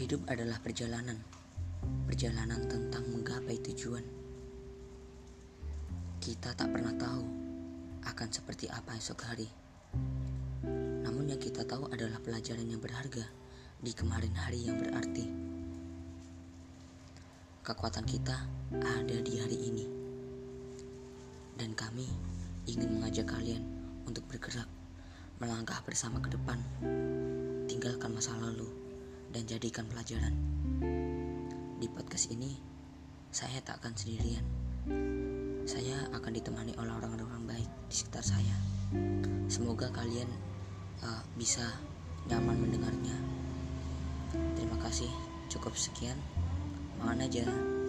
Hidup adalah perjalanan, perjalanan tentang menggapai tujuan. Kita tak pernah tahu akan seperti apa esok hari. Namun yang kita tahu adalah pelajaran yang berharga di kemarin hari yang berarti. Kekuatan kita ada di hari ini. Dan kami ingin mengajak kalian untuk bergerak, melangkah bersama ke depan. Tinggalkan masa lalu dan jadikan pelajaran. Di podcast ini, saya tak akan sendirian. Saya akan ditemani oleh orang-orang baik di sekitar saya. Semoga kalian uh, bisa nyaman mendengarnya. Terima kasih. Cukup sekian. Mohon aja.